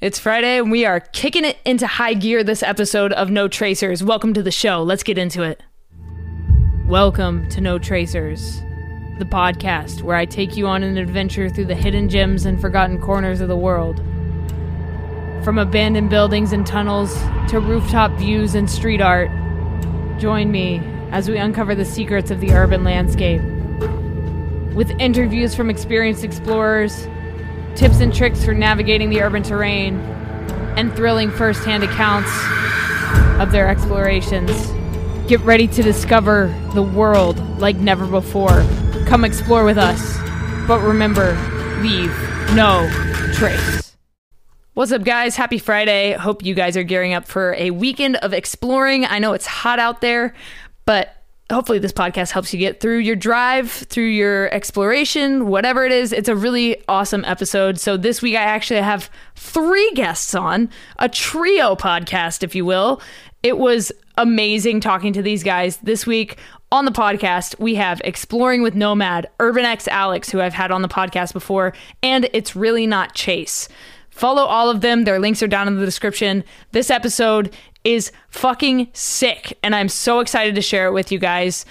It's Friday and we are kicking it into high gear this episode of No Tracers. Welcome to the show. Let's get into it. Welcome to No Tracers, the podcast where I take you on an adventure through the hidden gems and forgotten corners of the world. From abandoned buildings and tunnels to rooftop views and street art, join me as we uncover the secrets of the urban landscape. With interviews from experienced explorers, tips and tricks for navigating the urban terrain, and thrilling first hand accounts of their explorations. Get ready to discover the world like never before. Come explore with us. But remember, leave no trace. What's up, guys? Happy Friday. Hope you guys are gearing up for a weekend of exploring. I know it's hot out there, but hopefully this podcast helps you get through your drive, through your exploration, whatever it is. It's a really awesome episode. So this week I actually have three guests on, a trio podcast, if you will. It was amazing talking to these guys this week. On the podcast, we have Exploring with Nomad, Urbanex Alex, who I've had on the podcast before, and It's Really Not Chase. Follow all of them. Their links are down in the description. This episode is fucking sick, and I'm so excited to share it with you guys.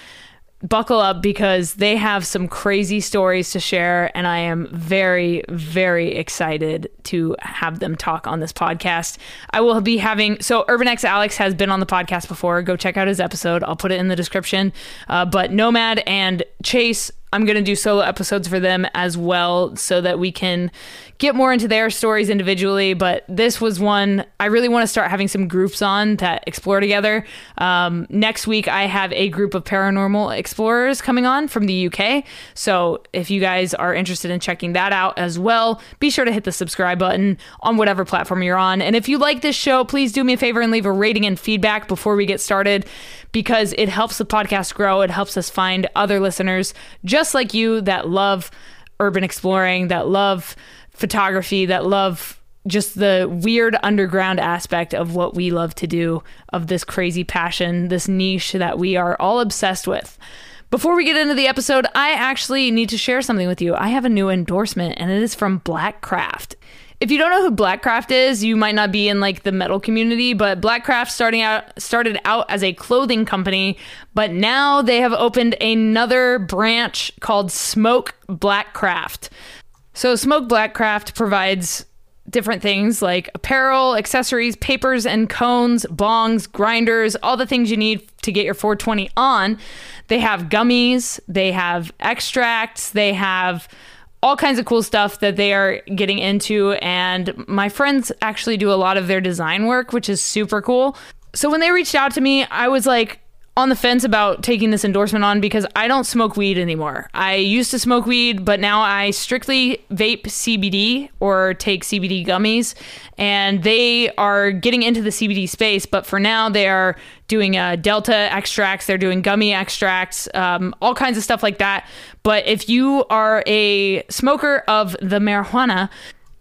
Buckle up because they have some crazy stories to share, and I am very, very excited to have them talk on this podcast. I will be having so Urbanex Alex has been on the podcast before. Go check out his episode. I'll put it in the description. Uh, but Nomad and Chase I'm going to do solo episodes for them as well so that we can get more into their stories individually. But this was one I really want to start having some groups on that explore together. Um, next week, I have a group of paranormal explorers coming on from the UK. So if you guys are interested in checking that out as well, be sure to hit the subscribe button on whatever platform you're on. And if you like this show, please do me a favor and leave a rating and feedback before we get started because it helps the podcast grow. It helps us find other listeners just like you that love urban exploring, that love photography, that love just the weird underground aspect of what we love to do, of this crazy passion, this niche that we are all obsessed with. Before we get into the episode, I actually need to share something with you. I have a new endorsement, and it is from Blackcraft. If you don't know who Blackcraft is, you might not be in like the metal community, but Blackcraft starting out started out as a clothing company, but now they have opened another branch called Smoke Blackcraft. So Smoke Blackcraft provides different things like apparel, accessories, papers and cones, bongs, grinders, all the things you need to get your 420 on. They have gummies, they have extracts, they have all kinds of cool stuff that they are getting into. And my friends actually do a lot of their design work, which is super cool. So when they reached out to me, I was like, on the fence about taking this endorsement on because I don't smoke weed anymore. I used to smoke weed, but now I strictly vape CBD or take CBD gummies, and they are getting into the CBD space. But for now, they are doing uh, Delta extracts, they're doing gummy extracts, um, all kinds of stuff like that. But if you are a smoker of the marijuana,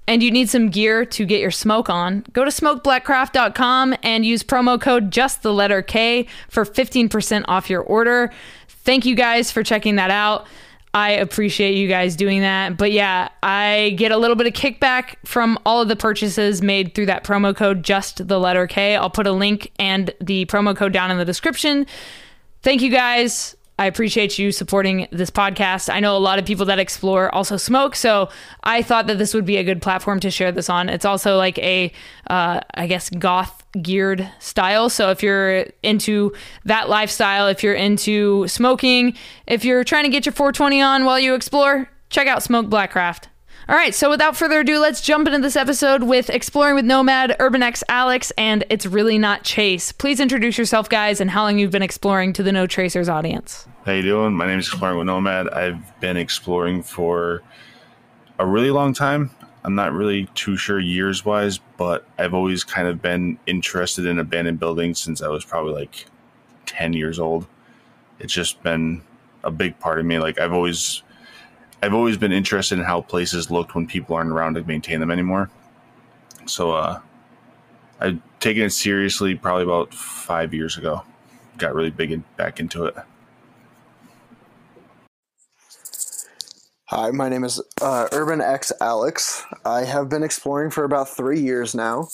and you need some gear to get your smoke on, go to smokeblackcraft.com and use promo code just the letter K for 15% off your order. Thank you guys for checking that out. I appreciate you guys doing that. But yeah, I get a little bit of kickback from all of the purchases made through that promo code, just the letter K. I'll put a link and the promo code down in the description. Thank you guys. I appreciate you supporting this podcast. I know a lot of people that explore also smoke, so I thought that this would be a good platform to share this on. It's also like a, uh, I guess, goth geared style. So if you're into that lifestyle, if you're into smoking, if you're trying to get your 420 on while you explore, check out Smoke Blackcraft. All right, so without further ado, let's jump into this episode with Exploring with Nomad, Urbanex Alex, and It's Really Not Chase. Please introduce yourself, guys, and how long you've been exploring to the No Tracers audience. How you doing? My name is Exploring with Nomad. I've been exploring for a really long time. I'm not really too sure years wise, but I've always kind of been interested in abandoned buildings since I was probably like 10 years old. It's just been a big part of me. Like I've always I've always been interested in how places looked when people aren't around to maintain them anymore. So uh, I've taken it seriously probably about five years ago. Got really big in, back into it. Hi, my name is uh, Urbanex Alex. I have been exploring for about three years now,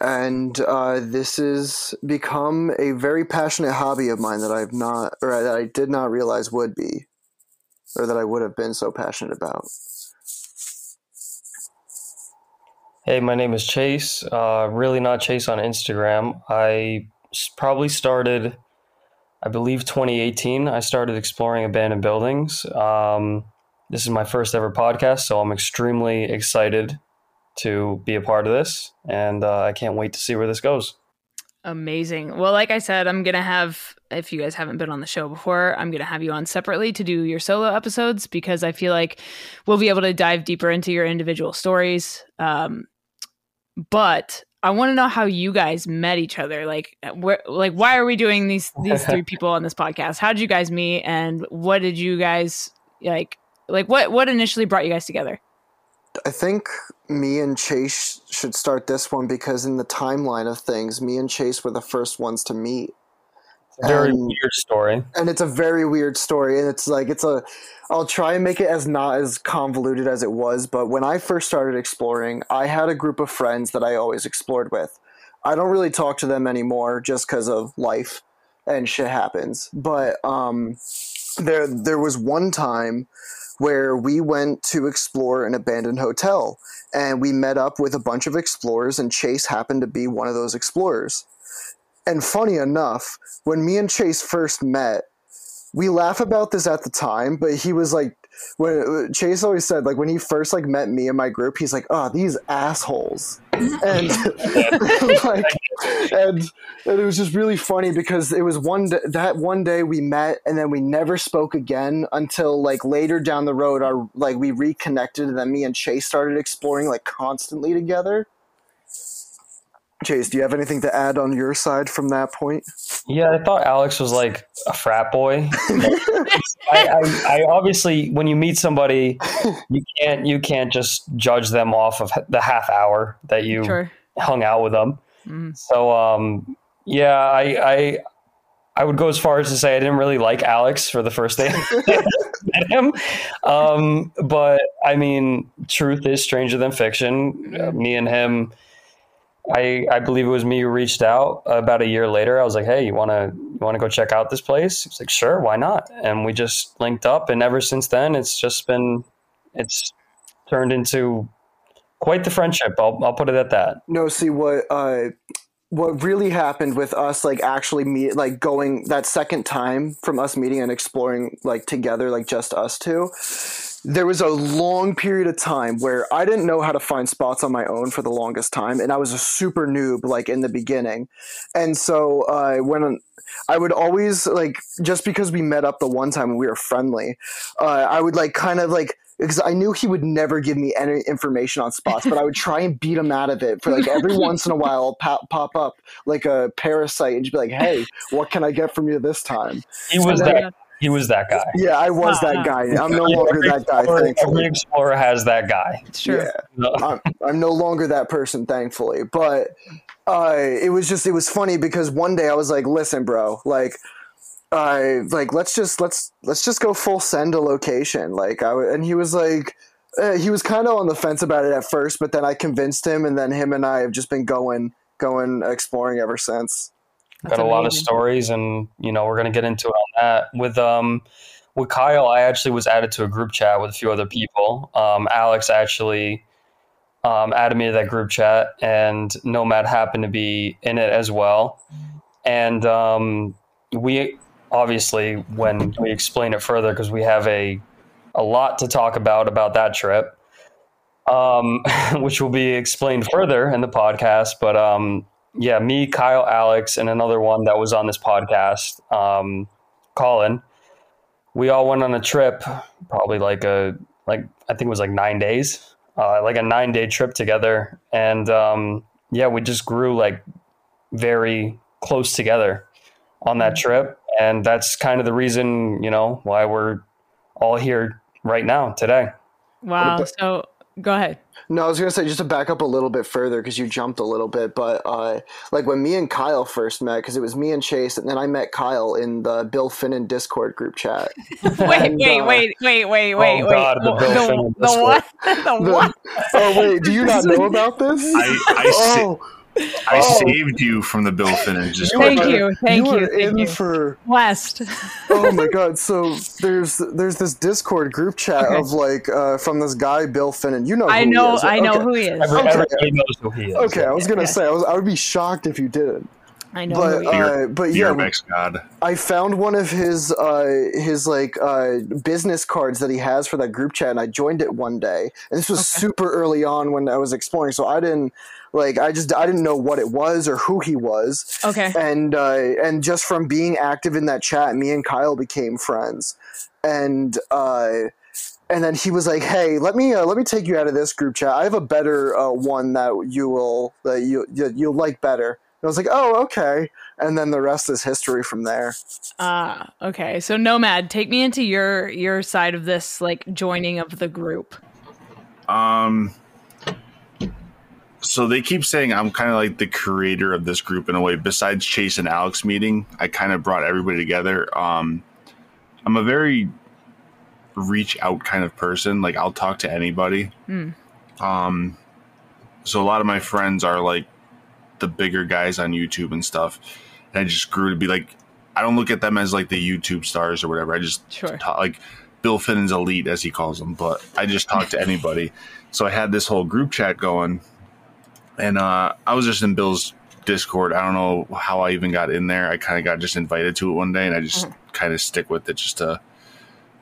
and uh, this has become a very passionate hobby of mine that I've not, or that I did not realize would be, or that I would have been so passionate about. Hey, my name is Chase. Uh, really not Chase on Instagram. I probably started, I believe, 2018. I started exploring abandoned buildings. Um, this is my first ever podcast, so I'm extremely excited to be a part of this, and uh, I can't wait to see where this goes. Amazing. Well, like I said, I'm going to have, if you guys haven't been on the show before, I'm going to have you on separately to do your solo episodes because I feel like we'll be able to dive deeper into your individual stories. Um, but I want to know how you guys met each other. Like, where, like, why are we doing these these three people on this podcast? How did you guys meet, and what did you guys like? Like, what what initially brought you guys together? I think me and Chase should start this one because in the timeline of things, me and Chase were the first ones to meet. It's very Um, weird story. and it's a very weird story and it's like it's a i'll try and make it as not as convoluted as it was but when i first started exploring i had a group of friends that i always explored with i don't really talk to them anymore just because of life and shit happens but um there there was one time where we went to explore an abandoned hotel and we met up with a bunch of explorers and chase happened to be one of those explorers. And funny enough, when me and Chase first met, we laugh about this at the time, but he was like, when Chase always said, like when he first like met me and my group, he's like, "Oh, these assholes," and like, and and it was just really funny because it was one d- that one day we met and then we never spoke again until like later down the road, our like we reconnected and then me and Chase started exploring like constantly together. Chase, do you have anything to add on your side from that point? Yeah, I thought Alex was like a frat boy. I, I, I obviously, when you meet somebody, you can't you can't just judge them off of the half hour that you Sure. hung out with them. Mhm. So, um, yeah, I, I I would go as far as to say I didn't really like Alex for the first day I met him. Um, but I mean, truth is stranger than fiction. Uh, me and him. I, I believe it was me who reached out about a year later. I was like, "Hey, you want to you want to go check out this place?" He's like, "Sure, why not?" And we just linked up, and ever since then, it's just been it's turned into quite the friendship. I'll I'll put it at that. No, see what uh what really happened with us like actually meet like going that second time from us meeting and exploring like together like just us two there was a long period of time where I didn't know how to find spots on my own for the longest time, and I was a super noob like in the beginning, and so uh, when I would always like just because we met up the one time and we were friendly, uh, I would like kind of like because I knew he would never give me any information on spots, but I would try and beat him out of it for like every once in a while I'll pop, pop up like a parasite and just be like, "Hey, what can I get from you this time?" He was then- that. He was that guy. Yeah, I was Wow. that guy. I'm no Yeah, longer that guy. explorer- Every explorer has that guy. It's true. yeah. I'm, I'm no longer that person, thankfully. But uh, it was just it was funny because one day I was like, "Listen, bro, like, uh, like let's just let's let's just go full send a location." Like, I w- and he was like. Uh, he was kind of on the fence about it at first, but then I convinced him, and then him and I have just been going, going exploring ever since. That's Got a lot of stories, and you know we're gonna get into it on that. With um, with Kyle, I actually was added to a group chat with a few other people. Um, Alex actually um, added me to that group chat, and Nomad happened to be in it as well. And um, we obviously, when we explain it further, because we have a a lot to talk about about that trip, um, which will be explained further in the podcast. But um, yeah, me, Kyle, Alex, and another one that was on this podcast, um, Colin. We all went on a trip, probably like a like I think it was like nine days, uh, like a nine day trip together, and um, yeah, we just grew like very close together on that trip, and that's kind of the reason you know why we're all here right now today. Wow. So Go ahead. No, I was gonna say just to back up a little bit further because you jumped a little bit, but uh, like when me and Kyle first met, because it was me and Chase, and then I met Kyle in the Bill Finnan Discord group chat. Wait, And, wait, uh, wait, wait, wait, wait, Oh, wait. God, the Bill the, Finnan the Discord. what? The The- what? oh wait, do you not know about this? I I, sa- oh, I oh. saved you from the Bill Finnan. Just Thank are- you, thank you. you, are thank in you. for West. oh my god so there's there's this discord group chat Okay. of like uh, from this guy bill finnan you know who I he know, is, I know okay. who he is. Every, Okay. Everybody knows who he is. okay i was gonna Yeah. say I, was, I would be shocked if you didn't I know but who uh, but the yeah Urbex God. i found one of his uh his like uh business cards that he has for that group chat and i joined it one day and this was Okay. super early on when i was exploring so i didn't like i just i didn't know what it was or who he was Okay. and uh, and just from being active in that chat, me and Kyle became friends, and uh, and then he was like, "Hey, let me uh, let me take you out of this group chat. I have a better uh, one that you will that you you you'll like better." And I was like, "Oh, okay," and then the rest is history from there. Ah, okay. So Nomad, take me into your your side of this like joining of the group. Um. So they keep saying I'm kind of like the creator of this group in a way. Besides Chase and Alex meeting, I kind of brought everybody together. Um, I'm a very reach out kind of person. Like I'll talk to anybody. Hmm. Um, so a lot of my friends are like the bigger guys on YouTube and stuff. And I just grew to be like, I don't look at them as like the YouTube stars or whatever. I just Sure. talk, like Bill Finnan's elite, as he calls them. But I just talk to anybody. So I had this whole group chat going, and uh, I was just in Bill's Discord. I don't know how I even got in there. I kind of got just invited to it one day, and I just kind of stick with it just to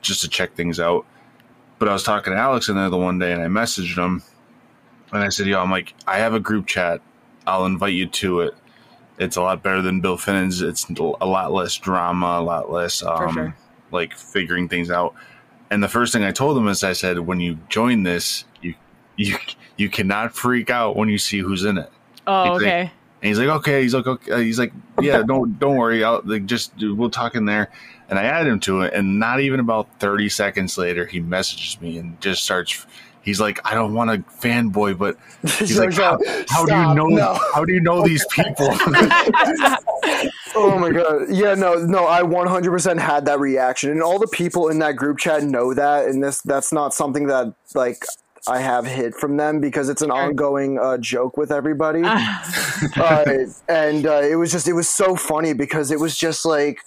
just to check things out. But I was talking to Alex in there the one day, and I messaged him, and I said, "Yo, I'm like, I have a group chat. I'll invite you to it. It's a lot better than Bill Finnan's. It's a lot less drama, a lot less um, sure. like figuring things out." And the first thing I told him is, I said, "When you join this, you you you cannot freak out when you see who's in it." Oh, He's like- okay. And he's like, okay. He's like, okay. Uh, He's like, yeah, don't don't worry. I'll like just we'll talk in there. And I add him to it, and not even about thirty seconds later, he messages me and just starts. He's like, I don't want to fanboy, but he's like, how, how do you know? no. How do you know these people? Oh my god. Yeah, no, no, I 100% had that reaction. And all the people in that group chat know that and this that's not something that like I have hid from them because it's an ongoing uh, joke with everybody. uh, and uh, it was just it was so funny because it was just like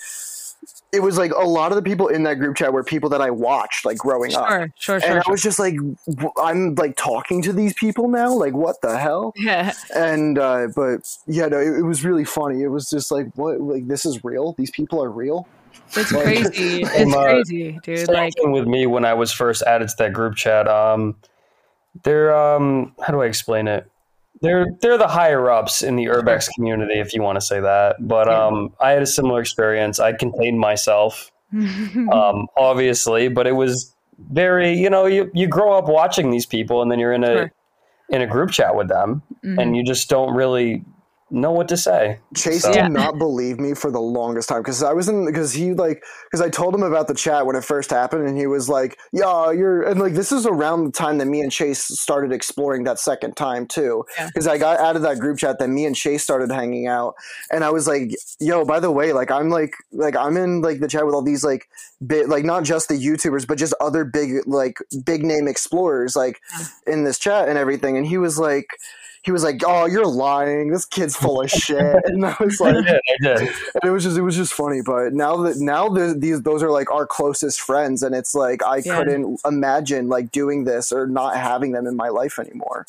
it was like a lot of the people in that group chat were people that I watched like growing up. Sure, sure, sure. And I was just like, I'm like talking to these people now. Like, what the hell? Yeah. and uh but yeah no it, it was really funny it was just like what like this is real these people are real It's Like- crazy. It's Um, uh, crazy, dude. Like, with me when I was first added to that group chat. Um, they're um, how do I explain it? They're they're the higher ups in the urbex community, if you want to say that. But um, I had a similar experience. I contained myself, um, obviously, but it was very you know you you grow up watching these people, and then you're in a Sure. in a group chat with them, Mhm. and you just don't really know what to say. chase So- did Yeah. not believe me for the longest time because i was in because he like because i told him about the chat when it first happened and he was like yeah you're and like this is around the time that me and chase started exploring that second time too Yeah. because i got out of that group chat that me and chase started hanging out and i was like yo by the way like i'm like like i'm in like the chat with all these like bit like not just the youtubers but just other big like big name explorers like in this chat and everything and he was like he was like oh you're lying this kid's full of shit and i was I like did. I did. and it was just it was just funny but now that now the, these those are like our closest friends and it's like i Yeah. couldn't imagine like doing this or not having them in my life anymore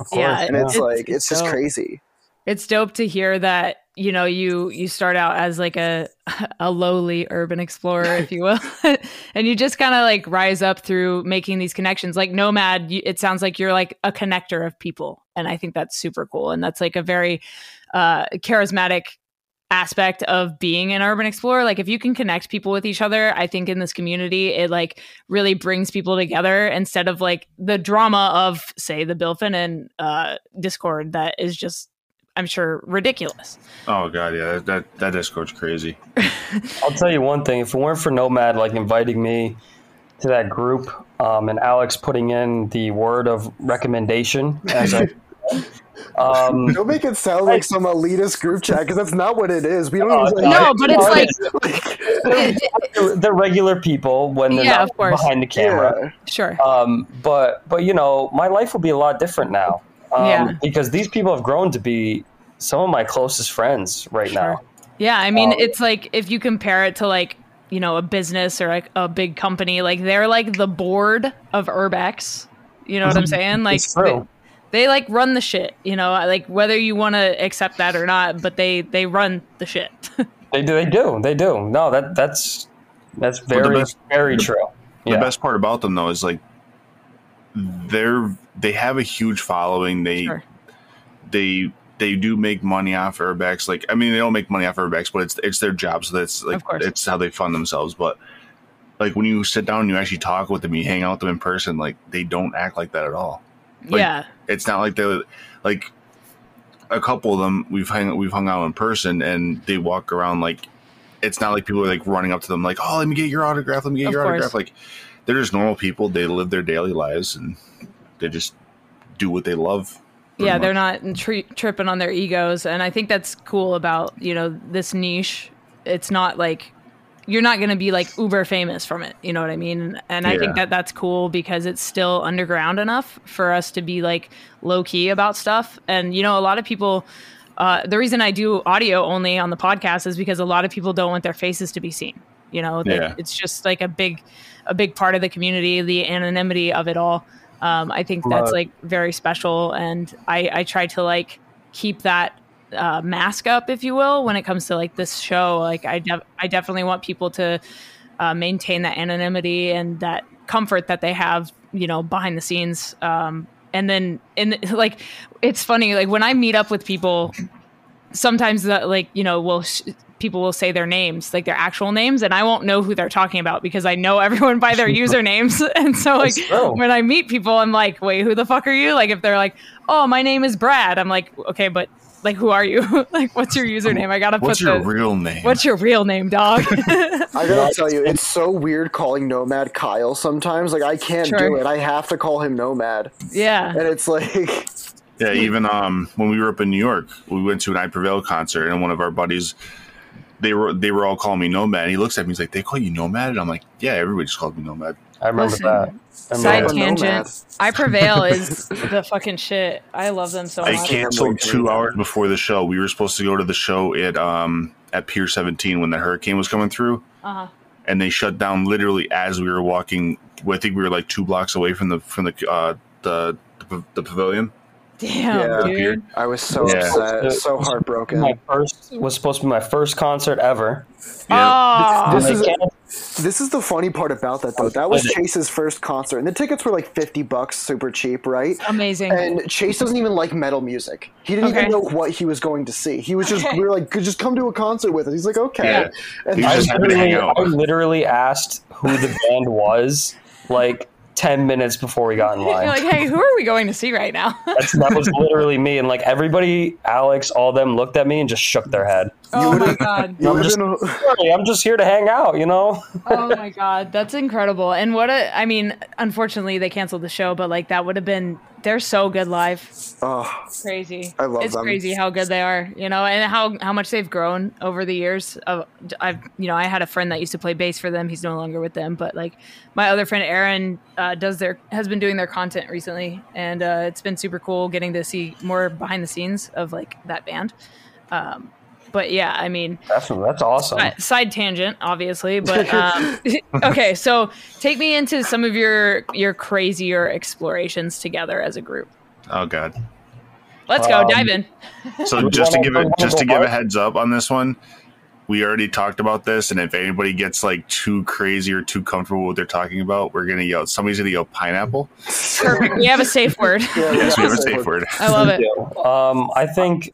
Of Yeah, and it's It's- like it's, it's just dope. crazy it's dope to hear that you know you you start out as like a a lowly urban explorer if you will and you just kind of like rise up through making these connections like nomad you, it sounds like you're like a connector of people and i think that's super cool and that's like a very uh charismatic aspect of being an urban explorer like if you can connect people with each other i think in this community it like really brings people together instead of like the drama of say the bill finnan uh discord that is just i'm sure ridiculous oh god, yeah, that that Discord's crazy. I'll tell you one thing. If it weren't for Nomad like inviting me to that group, um, and Alex putting in the word of recommendation as I. Um, Don't make it sound like some elitist group chat because that's not what it is. We don't. Uh, even, No, but it's no, like, they're, they're regular people when they're Yeah, not of course. behind the camera. yeah. sure. Um, but but you know, my life will be a lot different now. Um, Yeah. Because these people have grown to be some of my closest friends right now. Yeah, I mean, Um, it's like if you compare it to like you know a business or like a big company, like they're like the board of Urbex. You know what I'm saying? Like It's true. They, they like run the shit. You know, like whether you want to accept that or not, but they they run the shit. They do. They do. They do. No, that that's that's very best- very true. The Yeah. best part about them though is like they're they have a huge following. They Sure. they they do make money off Urbex. Like I mean, they don't make money off Urbex, but it's it's their job, so that's like Of it's how they fund themselves. But like when you sit down and you actually talk with them, you hang out with them in person, like they don't act like that at all. Like, yeah, It's not like they like a couple of them we've hung we've hung out in person and they walk around like it's not like people are like running up to them like oh let me get your autograph let me get Of your course. autograph like they're just normal people they live their daily lives and they just do what they love yeah, they're much. not tri- tripping on their egos, and I think that's cool about you know this niche. It's not like you're not going to be like uber famous from it. You know what I mean? And I think that that's cool because it's still underground enough for us to be like low key about stuff. And you know, a lot of people. Uh, the reason I do audio only on the podcast is because a lot of people don't want their faces to be seen. You know, Yeah. it's just like a big, a big part of the community, the anonymity of it all. Um, I think that's like very special, and I, I try to like keep that uh, mask up, if you will, when it comes to like this show. Like I, def- I definitely want people to uh, maintain that anonymity and that comfort that they have, you know, behind the scenes. Um, and then, and like, it's funny, like when I meet up with people, sometimes that like you know will sh- people will say their names like their actual names and i won't know who they're talking about because i know everyone by their usernames and so like when i meet people i'm like wait who the fuck are you like if they're like oh my name is brad i'm like okay but like who are you? Like what's your username? I gotta what's put your the real name? What's your real name dog? I gotta tell you, it's so weird calling Nomad Kyle sometimes. Like I can't Sure. do it. I have to call him Nomad, yeah. And it's like yeah even um when we were up in new york we went to an i prevail concert and one of our buddies they were they were all calling me nomad. He looks at me he's like they call you nomad? And i'm like yeah everybody just called me nomad I remember Listen, that. I side remember tangent i prevail is the fucking shit i love them so much. i canceled wait two hours before the show we were supposed to go to the show at um at pier 17 when the hurricane was coming through uh-huh and they shut down literally as we were walking. I think we were like two blocks away from the from the uh, the the, the pavilion. damn Yeah. dude I was so Yeah. upset, so heartbroken. my first was supposed to be my first concert ever. oh This They is- canceled- This is the funny part about that, though. That was Chase's first concert, and the tickets were like fifty bucks, super cheap, right? amazing And Chase doesn't even like metal music. He didn't Okay. even know what he was going to see. He was just Okay. we were like, just come to a concert with us. He's like, okay. Yeah. And I just happy to hang literally. I literally asked who the band was like 10 minutes before we got in you're line. like hey who are we going to see right now That's, that was literally me. And like everybody, Alex, all them looked at me and just shook their head. oh my god I'm just- been- Sorry, I'm just here to hang out, you know? oh my god that's incredible and what a i mean unfortunately they canceled the show but like that would have been they're so good live. Oh, crazy. I love it's them. crazy how good they are you know and how how much they've grown over the years of i've you know i had a friend that used to play bass for them. He's no longer with them but like my other friend aaron uh, does their has been doing their content recently and uh, it's been super cool getting to see more behind the scenes of like that band. Um, but yeah i mean Definitely. That's awesome. side tangent obviously but um, okay so take me into some of your your crazier explorations together as a group Oh god. let's go Um, dive in So just to give it just to give a heads up on this one, we already talked about this, and if anybody gets like too crazy or too comfortable with what they're talking about, we're gonna yell. Somebody's gonna yell pineapple. perfect we have a safe word yeah, Yes, we have a safe like- word. i love it Um, I think,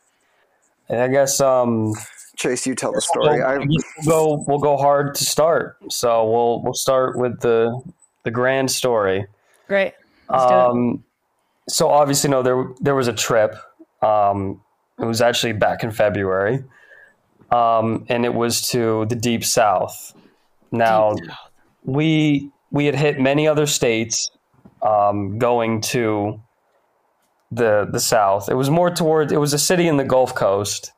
I guess, um, Chase, you tell the we'll, story. I, we'll go, we'll go hard to start. So we'll, we'll start with the, the grand story. great let's do it Um, so obviously, no, there there was a trip. Um, it was actually back in February, um, and it was to the deep south. Now, we we had hit many other states um, going to the the south. It was more towards. It was a city in the Gulf Coast,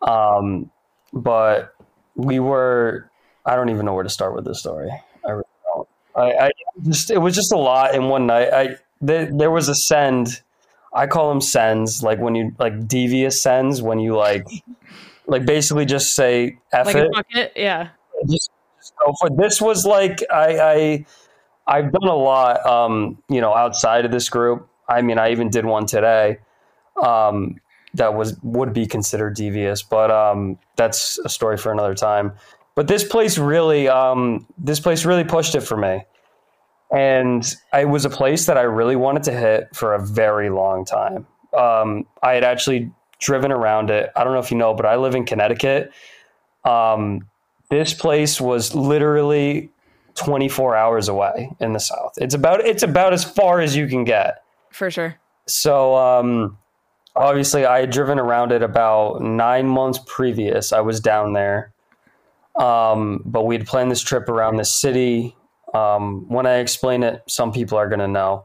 um, but we were. I don't even know where to start with this story. I really don't. I, I just it was just a lot in one night. I there, there was a send. I call them sends, like when you like devious sends when you like like basically just say F Like it. Yeah. Just, go for this was like I, I I've done a lot um, you know, outside of this group. I mean I even did one today. Um that was would be considered devious, but um that's a story for another time. But this place really um this place really pushed it for me. And it was a place that I really wanted to hit for a very long time. Um, I had actually driven around it. I don't know if you know, but I live in Connecticut. Um, this place was literally 24 hours away in the south. It's about it's about as far as you can get. For sure. So um, obviously, I had driven around it about nine months previous. I was down there, um, but we'd planned this trip around the city. Um, when I explain it, some people are going to know.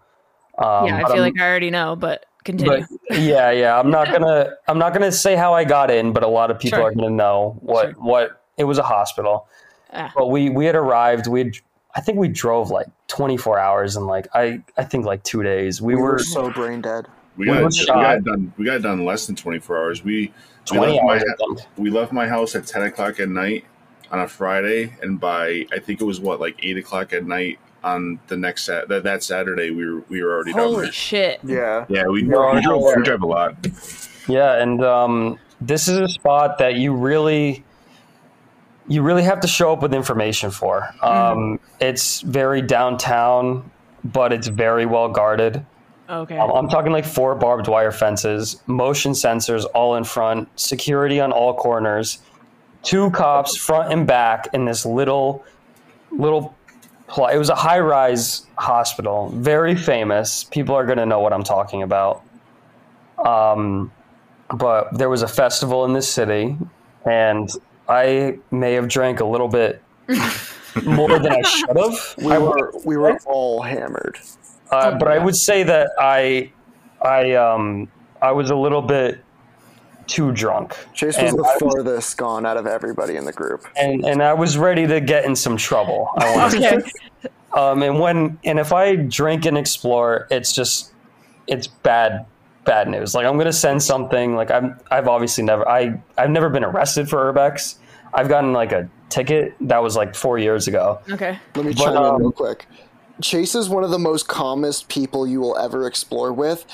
Um, yeah, I feel like I already know, but continue. but yeah, yeah. I'm not gonna I'm not gonna say how I got in, but a lot of people Sure. are gonna know what Sure. what it was a hospital. Ah. But we we had arrived. We had, I think we drove like 24 hours and like I I think like two days. We, We were were so brain dead. We We got, were we got done. We got done less than twenty four hours. We we left, my, hours. I we left my house at ten o'clock at night on a Friday, and by I think it was what like eight o'clock at night on the next sat that, that Saturday we were we were already down Holy there. shit. Yeah. Yeah, we, No, we drove we drive a lot. Yeah, and um, this is a spot that you really, you really have to show up with information for. Um, It's very downtown, but it's very well guarded. Okay. Um, I'm talking like four barbed wire fences, motion sensors all in front, security on all corners, two cops front and back in this little, little. Pl- it was a high-rise hospital, very famous. People are going to know what I'm talking about. Um, but there was a festival in this city, and I may have drank a little bit more than I should have. We were we were all hammered. Uh, but I would say that I, I, um, I was a little bit too drunk, Chase was And the I was- farthest gone out of everybody in the group. and and I was ready to get in some trouble. I want to Okay. Um, and when and if I drink and explore, it's just it's bad bad news. Like I'm gonna send something. Like I'm I've obviously never I I've never been arrested for urbex. I've gotten like a ticket that was like four years ago. Okay. Let me But, chime um, in real quick. Chase is one of the most calmest people you will ever explore with,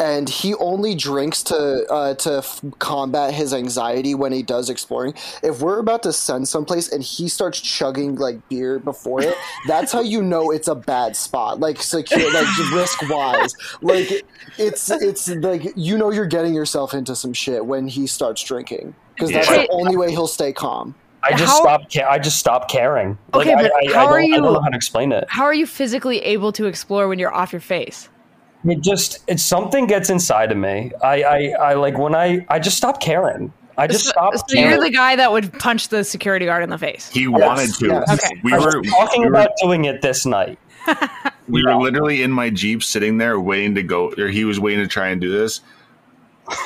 and he only drinks to uh, to f- combat his anxiety when he does exploring. If we're about to send someplace and he starts chugging like beer before it, that's how you know it's a bad spot. Like secure, like risk wise, like it's it's like you know you're getting yourself into some shit when he starts drinking because that's Yeah. the only way he'll stay calm. I just How- stopped. Ca- I just stopped caring. Like, Okay, I, but I, how I don't, are I don't you- know how to explain it. How are you physically able to explore when you're off your face? It just it's something gets inside of me. I, I, I like when I I just stop caring. I just so, stop so caring. you're the guy that would punch the security guard in the face. He wanted to. yes. Okay. We I were talking we were, about doing it this night. we were literally in my jeep sitting there waiting to go, or he was waiting to try and do this.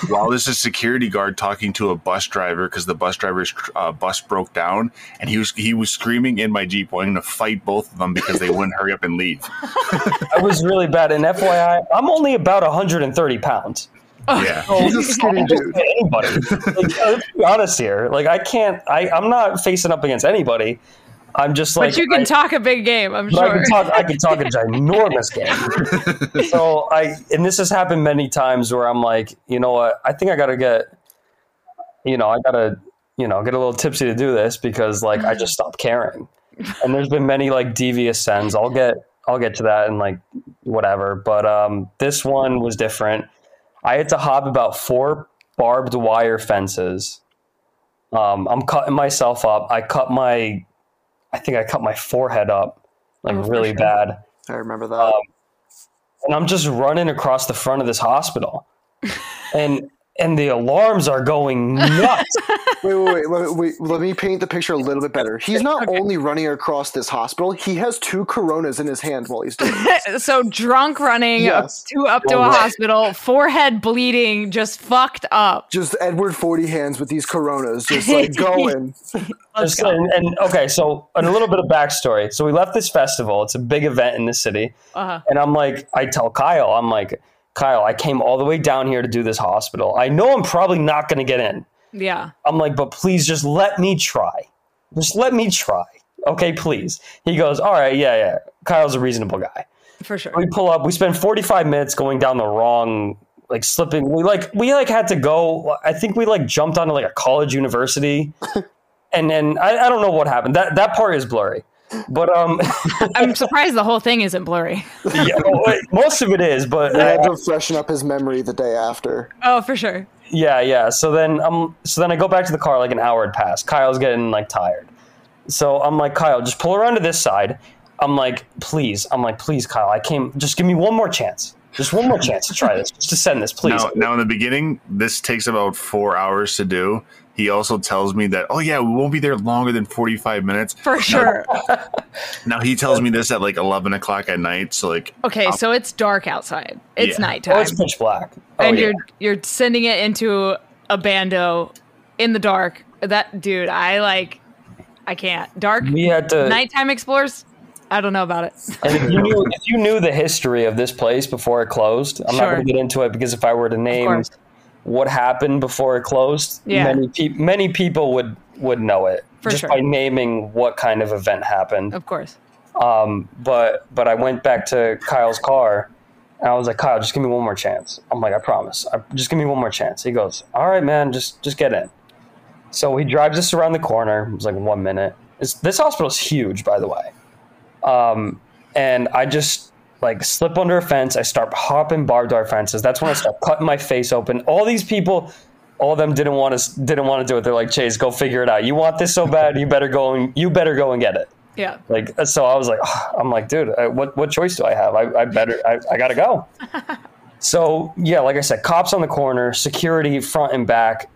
While this is security guard talking to a bus driver because the bus driver's uh, bus broke down, and he was he was screaming in my jeep, wanting to fight both of them because they wouldn't hurry up and leave. I was really bad. And FYI, I'm only about 130 pounds. Yeah, He's a skinny just dude. Anybody? Like, let's be honest here. Like I can't. I I'm not facing up against anybody. I'm just like. but you can I- talk a big game, I'm But I can talk. I can talk a ginormous game. so I, and this has happened many times where I'm like, you know what? I think I got to get, you know, I got to, you know, get a little tipsy to do this because like I just stopped caring. And there's been many like devious sends. I'll get, I'll get to that and like whatever. But um, this one was different. I had to hop about four barbed wire fences. Um, I'm cutting myself up. I cut my, I think I cut my forehead up like Oh, really sure. bad. I remember that. Um, and I'm just running across the front of this hospital. and and the alarms are going nuts. wait, wait, wait, wait, wait. Let me paint the picture a little bit better. He's not only running across this hospital; he has two Coronas in his hand while he's doing it. so drunk running Yes. to up to Oh, a right. hospital, forehead bleeding, just fucked up. Just Edward Forty hands with these Coronas, just like going. Just- go. and, and okay, so and a little bit of backstory. So we left this festival. It's a big event in the city, Uh-huh. and I'm like, I tell Kyle, I'm like, Kyle, I came all the way down here to do this hospital. I know I'm probably not going to get in. Yeah. I'm like, but please just let me try. Just let me try. Okay, please. He goes, all right, yeah, yeah. Kyle's a reasonable guy. For sure. We pull up. We spend 45 minutes going down the wrong, like slipping. We like we like had to go. I think we like jumped onto like a college university, and then I, I don't know what happened. That that part is blurry, but um, I'm surprised the whole thing isn't blurry. yeah, well, most of it is. But They had uh, to freshen up his memory the day after. Oh, for sure. yeah, yeah. So then um, so then I go back to the car. Like an hour had passed. Kyle's getting like tired, so I'm like, Kyle, just pull around to this side. I'm like, please. I'm like, please, Kyle. I came. Just give me one more chance. Just one more chance to try this. Just to send this, please. Now, now in the beginning, this takes about four hours to do. He also tells me that, oh yeah, we won't be there longer than forty five minutes. For sure. Now he tells me this at like eleven o'clock at night. So like, Okay, so it's dark outside. It's Yeah. Oh, nighttime. it's pitch black. Oh, and yeah. you're you're sending it into a bando in the dark. That dude, I like I can't. Dark we had to. nighttime explorers? I don't know about it. And if you knew if you knew the history of this place before it closed, I'm not going to get into it because if I were to name course. What happened before it closed, Yeah. many pe- many people would would know it For just sure. by naming what kind of event happened. Of course. Um, but but I went back to Kyle's car. And I was like, Kyle, just give me one more chance. I'm like, I promise. I, just give me one more chance. He goes, All right, man, just just get in. So he drives us around the corner. It was like one minute. It's, this is huge, by the way. Um, and I just like slip under a fence. I start hopping barbed wire fences. That's when I start cutting my face open. All these people, all of them didn't want to didn't want to do it. They're like, Chase, go figure it out. You want this so bad, you better go and you better go and get it. Yeah. Like so, I was like, I'm like, dude, uh, what what choice do I have? I, I better, I, I gotta go. so yeah, like I said, cops on the corner, security front and back,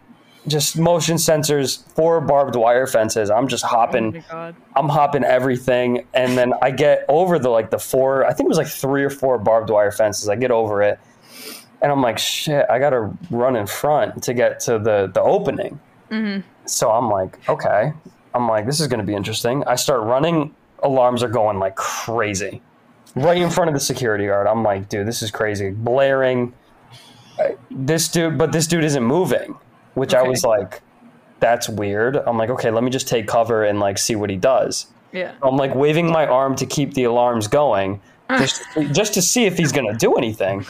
just motion sensors, four barbed wire fences. I'm just Oh hopping. god. I'm hopping everything, and then I get over the like the four. I think it was like three or four barbed wire fences. I get over it, and I'm like, shit, I gotta run in front to get to the the opening. Mm-hmm. So I'm like, okay. I'm like, this is gonna be interesting. I start running. Alarms are going like crazy, right in front of the security guard. I'm like, dude, this is crazy. Blaring. This dude, but this dude isn't moving, which I was like, that's weird. I'm like, okay, let me just take cover and like see what he does. Yeah. I'm like waving my arm to keep the alarms going, just, just to see if he's gonna do anything.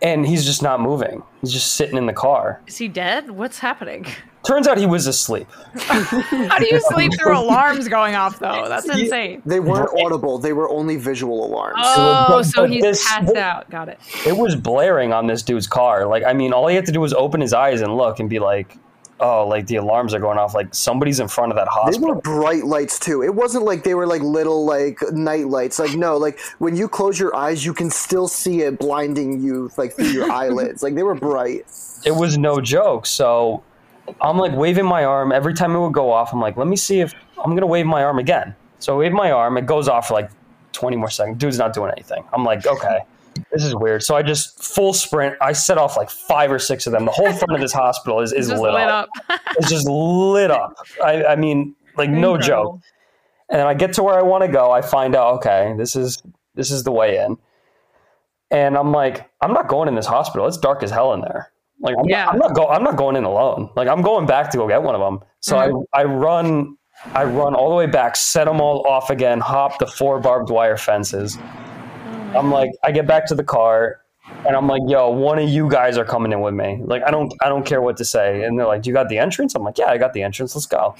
And he's just not moving. He's just sitting in the car. Is he dead? What's happening? Turns out he was asleep. How do you sleep through alarms going off though? That's insane. They weren't audible; they were only visual alarms. Oh, but- so but he's this- passed out. Got it. It was blaring on this dude's car. Like, I mean, all he had to do was open his eyes and look and be like, "Oh, like the alarms are going off. Like somebody's in front of that hospital. They were bright lights too. It wasn't like they were like little like night lights. Like no, like when you close your eyes, you can still see it blinding you like through your eyelids. Like they were bright. it was no joke. So I'm like waving my arm every time it would go off. I'm like, let me see if I'm gonna wave my arm again. So I wave my arm. It goes off for like 20 more seconds. Dude's not doing anything. I'm like, okay, this is weird. So I just full sprint. I set off like five or six of them. The whole front of this hospital is, is lit, lit up. up. It's just lit up. I, I mean, like no Incredible. joke. And I get to where I want to go. I find out, okay, this is this is the way in. And I'm like, I'm not going in this hospital. It's dark as hell in there. Like I'm, Yeah. not, I'm not go. I'm not going in alone. Like I'm going back to go get one of them. So Mm-hmm. I I run I run all the way back, set them all off again, hop the four barbed wire fences. I'm like, I get back to the car, and I'm like, yo, one of you guys are coming in with me. Like I don't I don't care what to say. And they're like, you got the entrance? I'm like, yeah, I got the entrance. Let's go.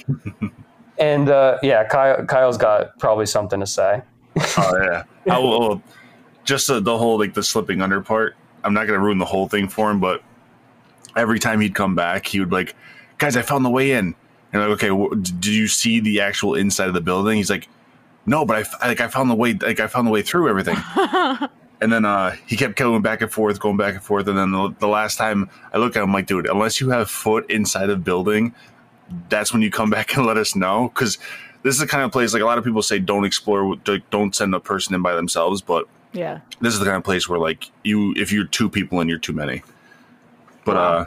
and uh, yeah, Kyle, Kyle's got probably something to say. oh yeah, I will. Just the, the whole like the slipping under part. I'm not gonna ruin the whole thing for him, but every time he'd come back, he would be like, "Guys, I found the way in." And I'm like, okay, wh- did you see the actual inside of the building? He's like, "No, but I f- like I found the way. Like I found the way through everything." And then uh, he kept going back and forth, going back and forth. And then the, the last time I look at him, I'm like, dude, unless you have foot inside a building, that's when you come back and let us know. Because this is the kind of place, like a lot of people say, don't explore, don't send a person in by themselves. But Yeah. this is the kind of place where, like, you, if you're two people and you're too many. But uh,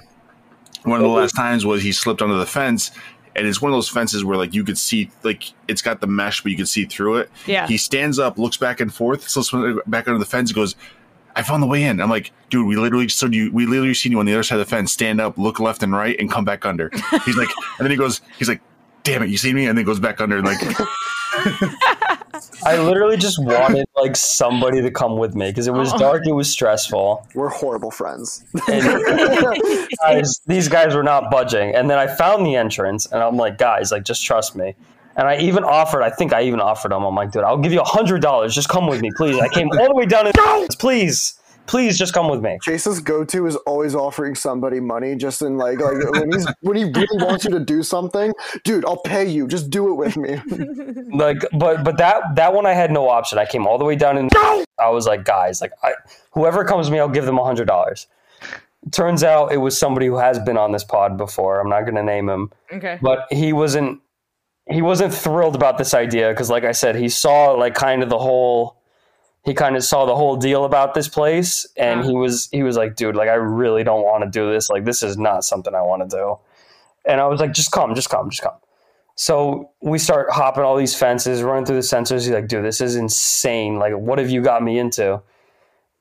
one of the last times was he slipped under the fence. And it's one of those fences where, like, you could see, like, it's got the mesh, but you could see through it. Yeah. He stands up, looks back and forth, slips back under the fence, and goes, I found the way in. I'm like, dude, we literally stood you. We literally seen you on the other side of the fence. Stand up, look left and right, and come back under. He's like, and then he goes, he's like, damn it, you see me? And then goes back under and like, I literally just wanted like somebody to come with me because it was oh. dark, it was stressful. We're horrible friends. And guys, these guys were not budging. And then I found the entrance, and I'm like, guys, like just trust me. And I even offered, I think I even offered them. I'm like, dude, I'll give you a hundred dollars. Just come with me, please. I came all the way down and please, please just come with me. Chase's go-to is always offering somebody money, just in like like when he's when he really wants you to do something, dude. I'll pay you. Just do it with me. Like, but but that that one I had no option. I came all the way down and I was like, guys, like I, whoever comes to me, I'll give them a hundred dollars. Turns out it was somebody who has been on this pod before. I'm not going to name him. Okay. but he wasn't he wasn't thrilled about this idea because like i said he saw like kind of the whole he kind of saw the whole deal about this place and he was he was like dude like i really don't want to do this. Like this is not something i want to do. And i was like just come just come just come. So we start hopping all these fences running through the sensors. He's like dude this is insane. Like what have you got me into?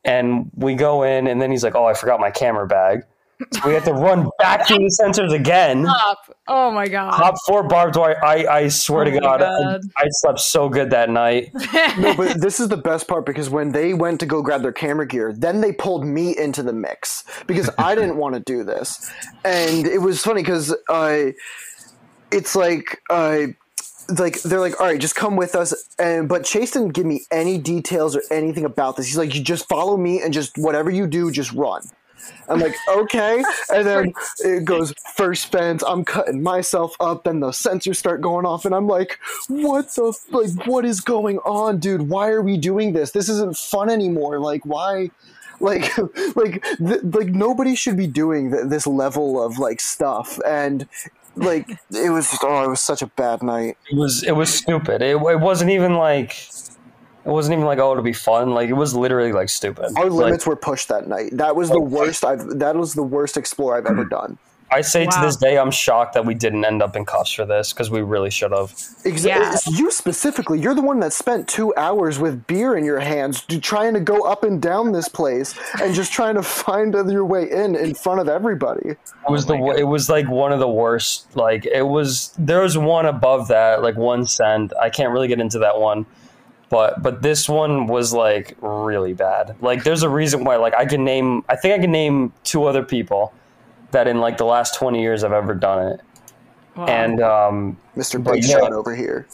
And we go in and then he's like oh i forgot my camera bag so we have to run back through the sensors again Stop. Oh my god. Top four barbed wire. I, I swear Oh to God, God. I, I slept so good that night. No, but this is the best part because when they went to go grab their camera gear, then they pulled me into the mix because I didn't want to do this, and it was funny because uh, it's like. Uh, like they're like, all right, just come with us. And but Chase didn't give me any details or anything about this. He's like, you just follow me and just whatever you do, just run. I'm like, okay. And then it goes first fence. I'm cutting myself up. and the sensors start going off, and I'm like, what the f- like? What is going on, dude? Why are we doing this? This isn't fun anymore. Like, why? Like, like, th- like nobody should be doing th- this level of like stuff. And like, it was just, oh, it was such a bad night. It was it was stupid. It, it wasn't even like it wasn't even like oh it'll be fun. Like it was literally like stupid. Our Like, limits were pushed that night. That was the oh, worst I've. That was the worst explore I've ever done. I say to this day, I'm shocked that we didn't end up in cuffs for this because we really should have. Exa- Yeah. You specifically, you're the one that spent two hours with beer in your hands, trying to go up and down this place and just trying to find your way in in front of everybody. It was oh the wo- it was like one of the worst. Like it was there was one above that, like one cent. I can't really get into that one. But but this one was like really bad. Like there's a reason why like I can name I think I can name two other people that in like the last 20 years I've ever done it. Wow. And um Mr. But Big yeah. Shot over here.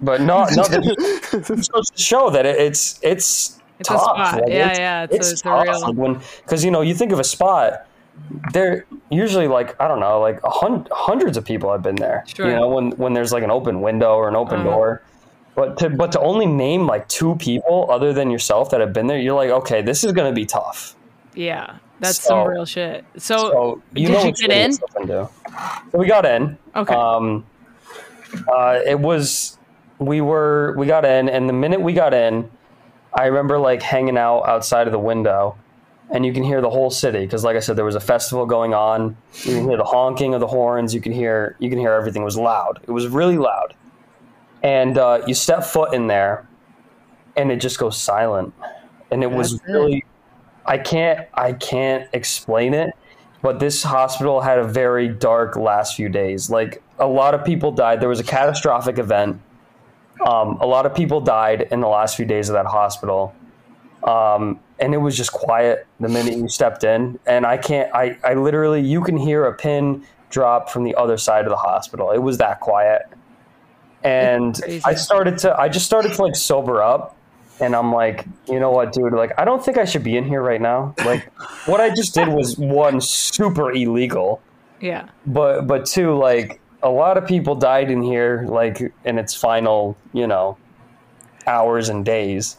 but no no it goes to show that it, it's it's It's a spot. Like, Yeah, it's, yeah, it's a- It's, it's tough. real- Like when because you know you think of a spot, there usually like I don't know like a hun- hundreds of people have been there. Sure. You know when when there's like an open window or an open Uh-huh. door. But to but to only name like two people other than yourself that have been there, you're like, okay, this is gonna be tough. yeah, that's So- some real shit. So, So you did know you get in? So we got in. Okay. Um, uh, it was we were we got in, and the minute we got in, I remember like hanging out outside of the window, and you can hear the whole city because, like I said, there was a festival going on. You can hear the honking of the horns. You can hear you can hear everything. It was loud. It was really loud, and uh, you step foot in there, and it just goes silent, and it was That's it. really. I can't I can't explain it, but this hospital had a very dark last few days. Like a lot of people died. There was a catastrophic event. Um, a lot of people died in the last few days of that hospital. Um, and it was just quiet the minute you stepped in. And I can't, I, I literally, you can hear a pin drop from the other side of the hospital. It was that quiet. And I started to, I just started to like sober up. And I'm like, you know what, dude? Like, I don't think I should be in here right now. Like, what I just did was one super illegal yeah, but but two like a lot of people died in here like in its final you know hours and days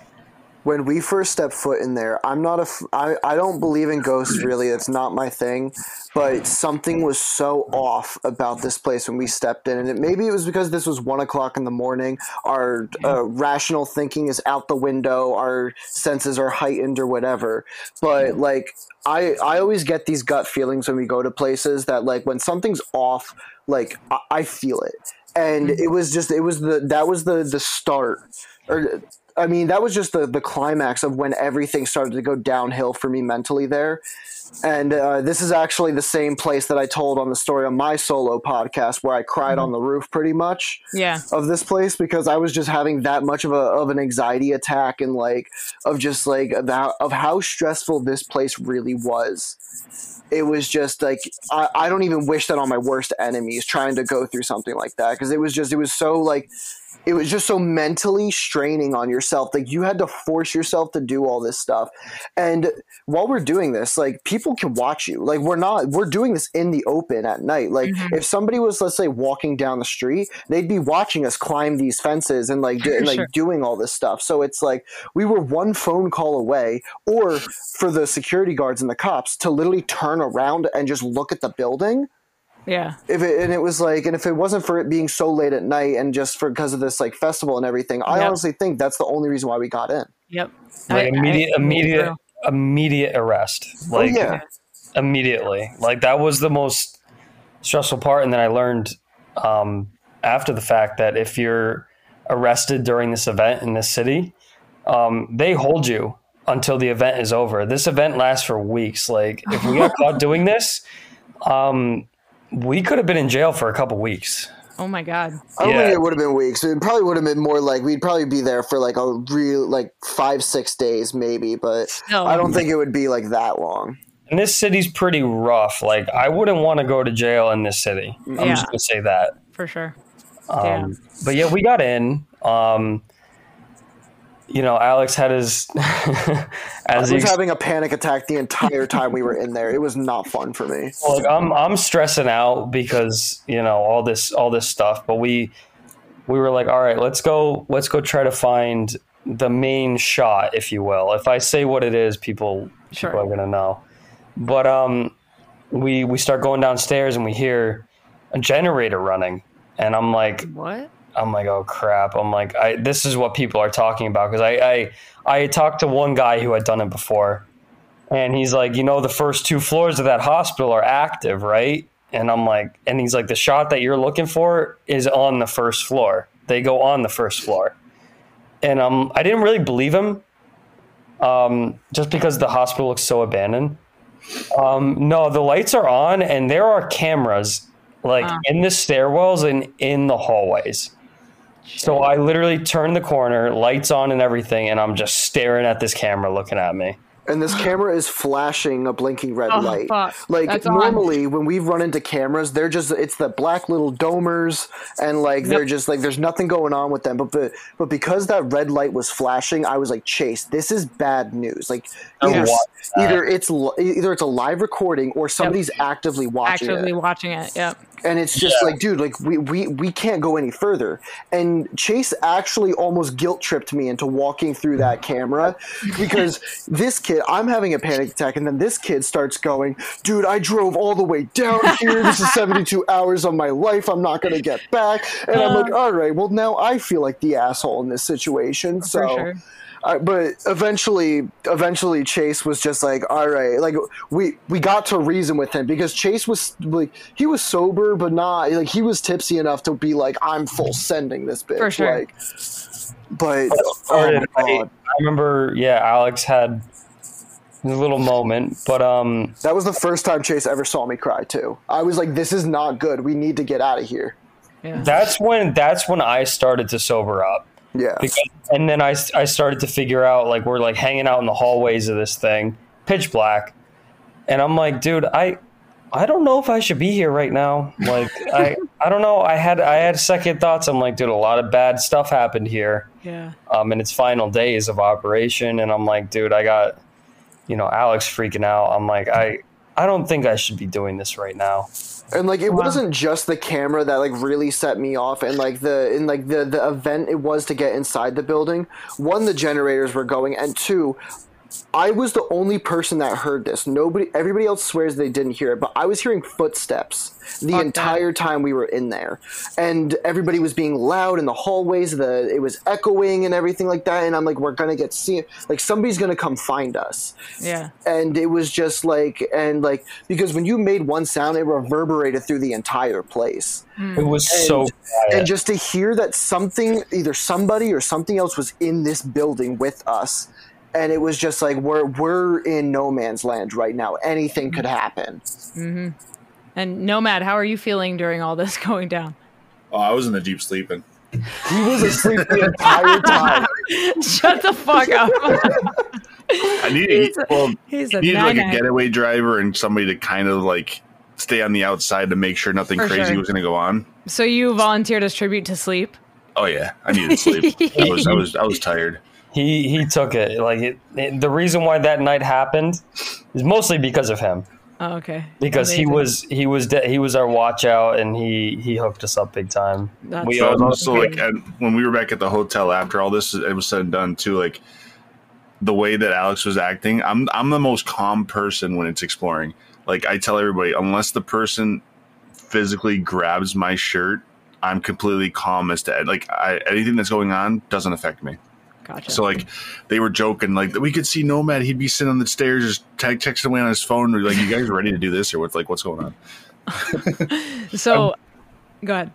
when we first stepped foot in there, I'm not a, f- I, I don't believe in ghosts really. It's not my thing. But something was so off about this place when we stepped in, and it, maybe it was because this was one o'clock in the morning. Our uh, rational thinking is out the window. Our senses are heightened or whatever. But like, I I always get these gut feelings when we go to places that like when something's off, like I, I feel it, and it was just it was the that was the the start or I mean, that was just the, the climax of when everything started to go downhill for me mentally there. And uh, this is actually the same place that I told on the story on my solo podcast where I cried on the roof pretty much Yeah. of this place because I was just having that much of a of an anxiety attack and like of just like of how, of how stressful this place really was. It was just like I, I don't even wish that on my worst enemies trying to go through something like that because it was just it was so like it was just so mentally straining on yourself. Like you had to force yourself to do all this stuff. And while we're doing this like people can watch you. Like we're not we're doing this in the open at night. Like mm-hmm. if somebody was let's say walking down the street they'd be watching us climb these fences and like do, and, like Sure. doing all this stuff. So it's like we were one phone call away or for the security guards and the cops to literally turn around and just look at the building Yeah. if it and it was like and if it wasn't for it being so late at night and just for because of this like festival and everything i Yep. honestly think that's the only reason why we got in Yep. Like I- immediate, I- immediate, immediate arrest. Like oh yeah immediately. Like that was the most stressful part. And then I learned um, after the fact that if you're arrested during this event in this city, um, they hold you until the event is over. This event lasts for weeks. Like if we got caught doing this, um, we could have been in jail for a couple weeks. Oh my god. i don't yeah. think it would have been weeks it probably would have been more like we'd probably be there for like a real like five six days maybe but No. i don't think it would be like that long And this city's pretty rough. Like I wouldn't want to go to jail in this city. I'm Yeah. just gonna say that. For sure. Um, Yeah. But yeah, we got in. Um, you know, Alex had his i as he was having a panic attack the entire time we were in there it was not fun for me like I'm I'm stressing out because you know all this all this stuff. But we we were like, all right, let's go let's go try to find the main shot, if you will. If I say what it is, people Sure. people are gonna know. But um, we we start going downstairs and we hear a generator running, and I'm like, What? I'm like, oh crap. I'm like, I this is what people are talking about because I, I I talked to one guy who had done it before, and he's like, you know, the first two floors of that hospital are active, right? And I'm like, and he's like, the shot that you're looking for is on the first floor. They go on the first floor, and um, I didn't really believe him, um, just because the hospital looks so abandoned. Um, no, the lights are on, and there are cameras like Ah. in the stairwells and in the hallways. So I literally turn the corner, lights on and everything, and I'm just staring at this camera looking at me. And this camera is flashing a blinking red Oh, light. fuck. Like That's on. normally when we run into cameras, they're just it's the black little domers and like they're just like there's nothing going on with them. But but but because that red light was flashing, I was like, Chase, this is bad news. Like either, either it's either it's a live recording or somebody's actively watching Actively it. watching it. Yep. And it's just Yeah. like, dude, like we, we we can't go any further. And Chase actually almost guilt tripped me into walking through that camera because this kid, I'm having a panic attack, and then this kid starts going, dude, I drove all the way down here. This is 72 hours of my life. I'm not gonna get back. And I'm like, all right, well now I feel like the asshole in this situation. So sure. uh, but eventually, eventually, Chase was just like, "All right." Like we we got to reason with him because Chase was like he was sober, but not like he was tipsy enough to be like, "I'm full sending this bitch." For sure. Like, but oh started, I, I remember, yeah, Alex had a little moment, but um, that was the first time Chase ever saw me cry too. I was like, "This is not good. We need to get out of here." Yeah. that's when that's when I started to sober up. Yeah, Because, and then I, I started to figure out like we're like hanging out in the hallways of this thing, pitch black, and I'm like, dude, I I don't know if I should be here right now. Like I I don't know. I had I had second thoughts. I'm like, dude, a lot of bad stuff happened here. Yeah. Um, in its final days of operation, and I'm like, dude, I got, you know, Alex freaking out. I'm like, I I don't think I should be doing this right now. And like it wasn't just the camera that like really set me off and like the in like the the event it was to get inside the building. One the generators were going and two I was the only person that heard this. Nobody everybody else swears they didn't hear it, but I was hearing footsteps the Fuck that. entire time we were in there. And everybody was being loud in the hallways, the it was echoing and everything like that and I'm like we're going to get seen like somebody's going to come find us Yeah. and it was just like and like because when you made one sound it reverberated through the entire place hmm. It was so quiet. and just to hear that something either somebody or something else was in this building with us and it was just like we're we're in no man's land right now anything could happen mm-hmm. And Nomad, how are you feeling during all this going down? Oh, I was in the deep sleeping. he was asleep the entire time Shut the fuck up. I He's needed a- well, He's I a needed like a getaway driver and somebody to kind of like stay on the outside to make sure nothing For crazy sure. was going to go on. So you volunteered as tribute to sleep? Oh yeah, I needed sleep. I was I was I was tired. He he took it like it, it- the reason why that night happened is mostly because of him Oh, okay. because he was he was de- he was our watch out and he he hooked us up big time That's- we So I was also like at, when we were back at the hotel after all this it was said and done too. Like the way that Alex was acting, I'm I'm the most calm person when it's exploring. Like I tell everybody, unless the person physically grabs my shirt, I'm completely calm as to like I, anything that's going on doesn't affect me. Gotcha. So like they were joking like we could see Nomad, he'd be sitting on the stairs just te- texting away on his phone. We're like, you guys ready to do this or what's like what's going on? So, go ahead.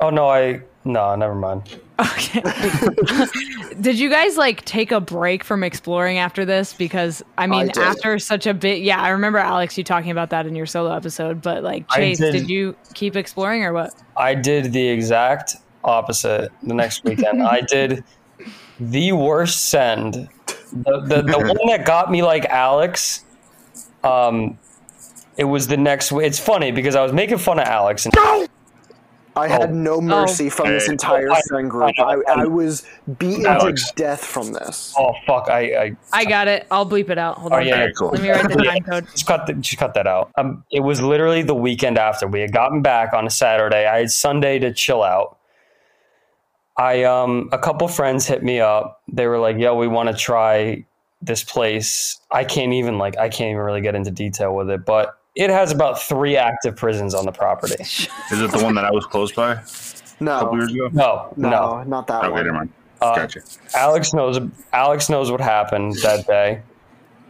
oh no i no never mind Okay. Did you guys like take a break from exploring after this? Because I mean, did. after such a bit, yeah, I remember Alex you talking about that in your solo episode. But like, Chase, did. did you keep exploring or what? i did the exact opposite the next weekend i did the worst send the, the, the one that got me like alex um it was the next it's funny because i was making fun of alex and i had Oh. no mercy from this entire Oh, I- friend group I i. I was beaten Alex. to death from this oh fuck i i I got it. I'll bleep it out. Hold Oh, on. yeah, cool. Let me write the time code. just cut the, just cut that out. Um, it was literally the weekend after we had gotten back on a Saturday. I had Sunday to chill out. I um a couple friends hit me up. They were like, "Yo, we want to try this place." I can't even like I can't even really get into detail with it, but it has about three active prisons on the property. Is it the one that I was close by a couple no years ago? No, no, no. not that Okay, one never mind. Uh, gotcha. Alex knows. Alex knows what happened that day.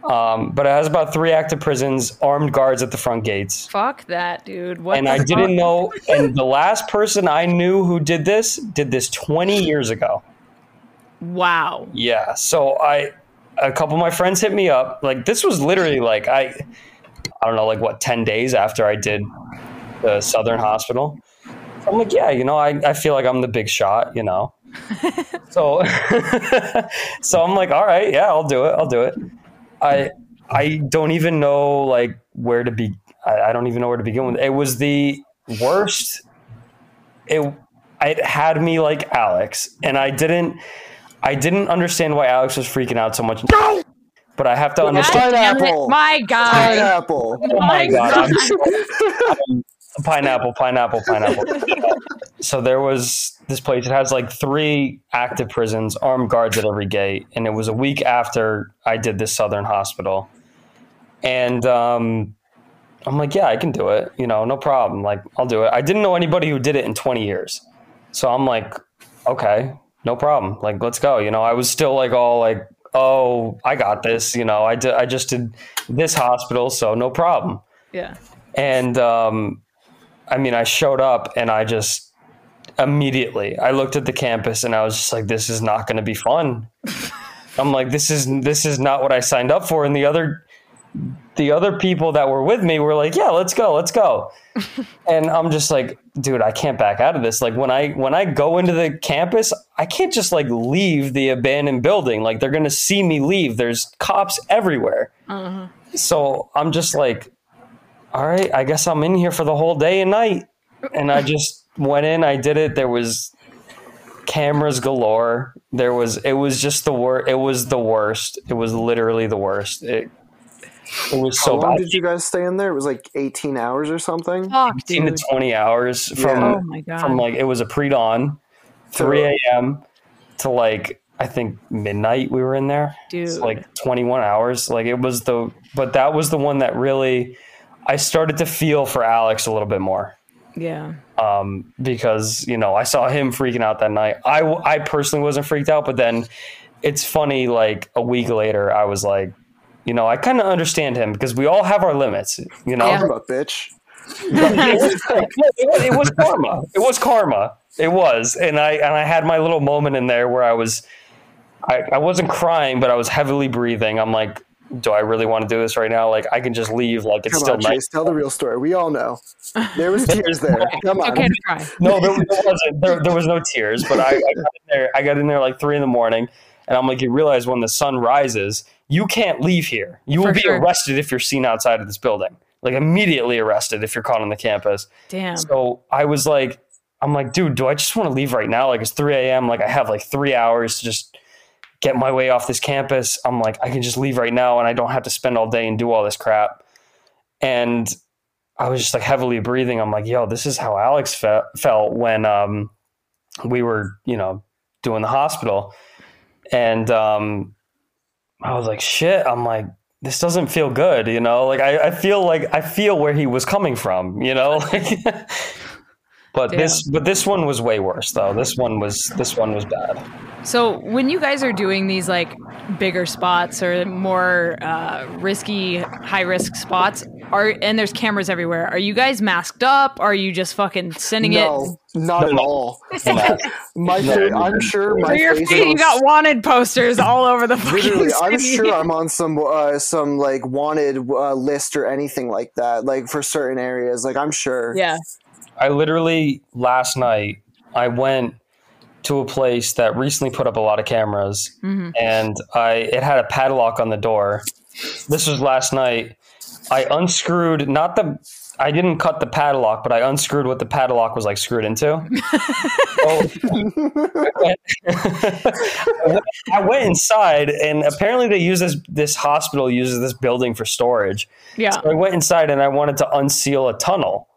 Um, but it has about three active prisons, armed guards at the front gates. Fuck that, dude. What and I fuck? didn't know. And the last person I knew who did this did this 20 years ago. Wow. Yeah. So I, a couple of my friends hit me up. Like this was literally like I, I don't know, like what 10 days after I did the Southern Hospital. I'm like, yeah, you know, I, I feel like I'm the big shot, you know. so, so I'm like, all right, yeah, I'll do it. I'll do it. I I don't even know like where to be. I, I don't even know where to begin with. It was the worst. It it had me like Alex, and I didn't I didn't understand why Alex was freaking out so much. No! But I have to understand. damn. Pineapple. My God. pineapple Oh my god! I'm so- pineapple, pineapple, pineapple. So there was this place. It has like three active prisons, armed guards at every gate, and it was a week after I did this Southern hospital, and um, I'm like, yeah, I can do it. You know, no problem. Like, I'll do it. I didn't know anybody who did it in 20 years, so I'm like, okay, no problem. Like, let's go. You know, I was still like all like, oh, I got this. You know, I did. I just did this hospital, so no problem. Yeah. And um, I mean, I showed up and I just immediately I looked at the campus and I was just like, this is not going to be fun. I'm like, this is this is not what I signed up for. And the other the other people that were with me were like, yeah, let's go, let's go. and I'm just like, dude, I can't back out of this. Like when I when I go into the campus, I can't just like leave the abandoned building. Like they're gonna see me leave. There's cops everywhere. Uh-huh. So I'm just like, all right, I guess I'm in here for the whole day and night. And I just went in, I did it. There was cameras galore. There was it was just the worst it was the worst. It was literally the worst. It It was How so long bad. did you guys stay in there? It was like 18 hours or something. Fuck, 15 dude. to 20 hours from Yeah. Oh my god. from like it was a pre-dawn 3 a.m to like i think midnight we were in there dude. it's like 21 hours like it was the but that was the one that really i started to feel for alex a little bit more yeah. um because you know i saw him freaking out that night I I personally wasn't freaked out but then it's funny like a week later i was like you know i kind of understand him because we all have our limits you know Yeah. Talk about bitch. it, was, it, was, it was karma. It was karma. It was, and I and I had my little moment in there where I was, I, I wasn't crying, but I was heavily breathing. I'm like, do I really want to do this right now? Like, I can just leave. Like, it's Come still on, night. Chase. Tell the real story. We all know. There was tears there. Come on. okay cry. No, there, there wasn't. There, there was no tears, but I, I got in there. I got in there like three in the morning, and I'm like, you realize when the sun rises, you can't leave here. You will For be sure. arrested if you're seen outside of this building. Like immediately arrested if you're caught on the campus. Damn. So I was like, I'm like, dude, do I just want to leave right now? Like it's 3 a.m. Like I have like three hours to just get my way off this campus. I'm like, I can just leave right now and I don't have to spend all day and do all this crap. And I was just like heavily breathing. I'm like, yo, this is how Alex fe- felt when um, we were, you know, doing the hospital. And um, I was like, shit. I'm like, this doesn't feel good, you know. Like I, I feel like I feel where he was coming from, you know. Like, but this, but this one was way worse, though. This one was, this one was bad. So when you guys are doing these like bigger spots or more uh, risky, high risk spots, are and there's cameras everywhere. Are you guys masked up? Are you just fucking sending it? No, not at all. No. My No, I'm sure my For your face feet, is you got wanted posters all over the fucking Literally, I'm sure I'm on some uh, some like wanted uh, list or anything like that, like for certain areas. Like I'm sure. Yeah. I literally last night I went to a place that recently put up a lot of cameras, hmm and I it had a padlock on the door. This was last night. I unscrewed not the I didn't cut the padlock, but I unscrewed what the padlock was like screwed into. Oh. I went inside, and apparently they use this. This hospital uses this building for storage. Yeah. So I went inside, and I wanted to unseal a tunnel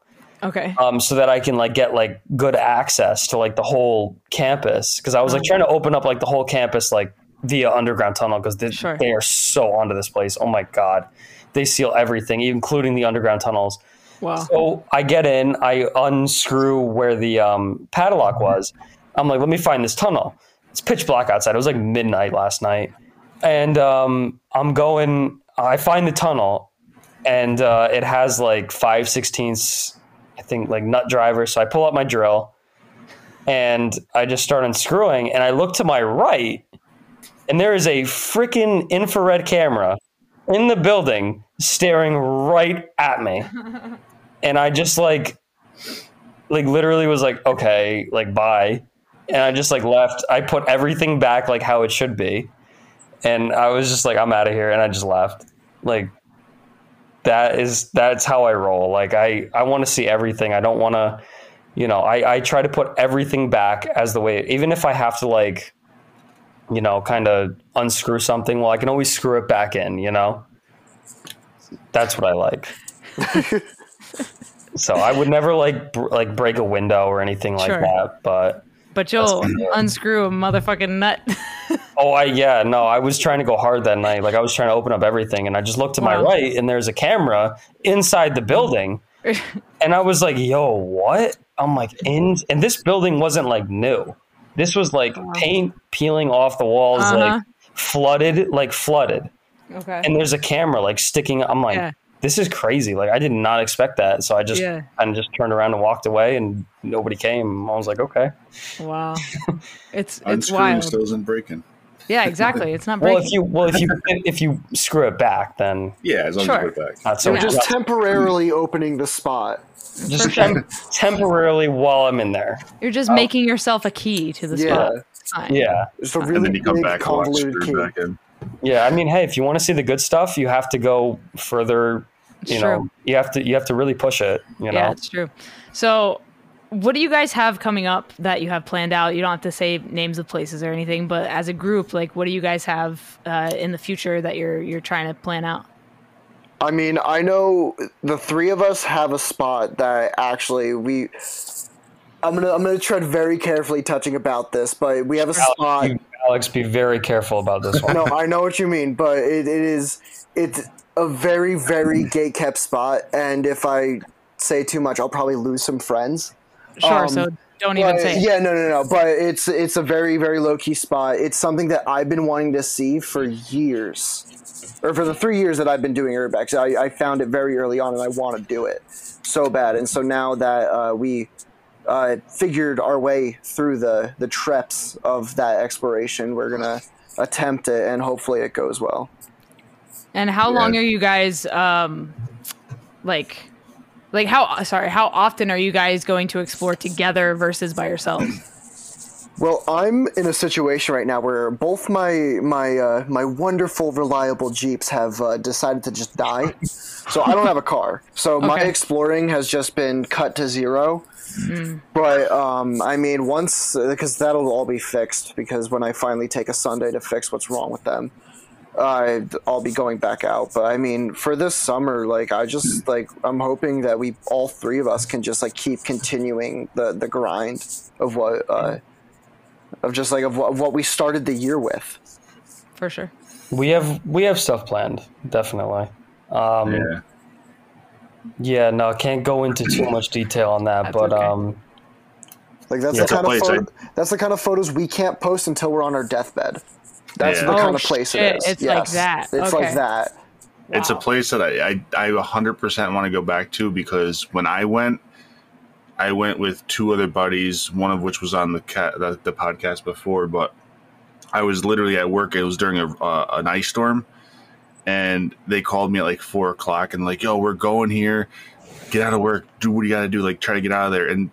Okay. um, so that I can like get like good access to like the whole campus because I was like trying to open up like the whole campus like via underground tunnel because they, Sure. they are so onto this place. Oh my god, they seal everything, including the underground tunnels. Wow. So I get in, I unscrew where the um, padlock was. I'm like, let me find this tunnel. It's pitch black outside. It was like midnight last night, and um, I'm going. I find the tunnel, and uh, it has like five sixteenths, I think, like nut drivers. So I pull out my drill, and I just start unscrewing. And I look to my right, and there is a freaking infrared camera in the building staring right at me. And I just like like literally was like okay like bye. And I just like left. I put everything back like how it should be. And I was just like I'm out of here. And I just left. Like that is that's how I roll like I I want to see everything I don't want to you know I I try to put everything back as the way even if I have to like you know kind of unscrew something well I can always screw it back in you know that's what I like so I would never like br- like break a window or anything like Sure. that. But But you'll unscrew a motherfucking nut. oh, I yeah no, I was trying to go hard that night. Like I was trying to open up everything, and I just looked to my right, and there's a camera inside the building, and I was like, "Yo, what?" I'm like, "In," and this building wasn't like new. This was like paint peeling off the walls, Uh-huh. like flooded, like flooded. okay. And there's a camera like sticking. I'm like, Yeah. This is crazy. Like I did not expect that. So I just Yeah. and just turned around and walked away, and nobody came. I was like, okay. Wow. It's it's Unscrewing wild. still isn't breaking. Yeah, exactly. It's not Well, breaking. if you well if you if you screw it back, then Yeah, as long Sure. as you put it back. not so They're just temporarily opening the spot. just tem- temporarily while I'm in there. You're just making yourself a key to the Yeah. spot. Fine. Yeah, It's a and really then you come big back and walk convoluted key. Screwed back in. yeah. I mean, hey, if you want to see the good stuff, you have to go further. It's You true. know, you have to you have to really push it. You know, Yeah, it's true. So, what do you guys have coming up that you have planned out? You don't have to say names of places or anything, but as a group, like, what do you guys have uh, in the future that you're you're trying to plan out? I mean, I know the three of us have a spot that actually we. I'm gonna I'm gonna tread very carefully touching about this, but we have a spot. You- Alex, be very careful about this one. no, I know what you mean, but it, it is it's a very very gate kept spot, and if I say too much, I'll probably lose some friends. Sure. Um, so don't even But, say. it. yeah, no, no, no. But it's it's a very very low key spot. It's something that I've been wanting to see for years, or for the three years that I've been doing urbex. I, I found it very early on, and I want to do it so bad. And so now that uh, we uh, figured our way through the the treps of that exploration, we're gonna attempt it, and hopefully it goes well. And how Yeah. long are you guys um like like how sorry, how often are you guys going to explore together versus by yourselves? Well, I'm in a situation right now where both my my uh, my wonderful reliable Jeeps have uh, decided to just die, so I don't have a car. So my exploring has just been cut to zero. But um, I mean, once because that'll all be fixed because when I finally take a Sunday to fix what's wrong with them, uh, I'll be going back out. But I mean, for this summer, like I just like I'm hoping that we all three of us can just like keep continuing the the grind of what uh, of just like of what, of what we started the year with. For sure. We have we have stuff planned, definitely. Um, yeah. Yeah. no, can't go into too much detail on that, That's but okay. um, Like that's Yeah. the kind of Place, photo, that's the kind of photos we can't post until we're on our deathbed. That's Yeah. the Oh, kind of place shit, it is. it's like that. It's Okay. like that. It's a place that I, I, I 100% want to go back to because when I went, I went with two other buddies, one of which was on the cat, the, the podcast before, but I was literally at work. It was during a, uh, an ice storm, and they called me at like four o'clock and like, "Yo, we're going here. Get out of work. Do what you got to do. Like, try to get out of there." And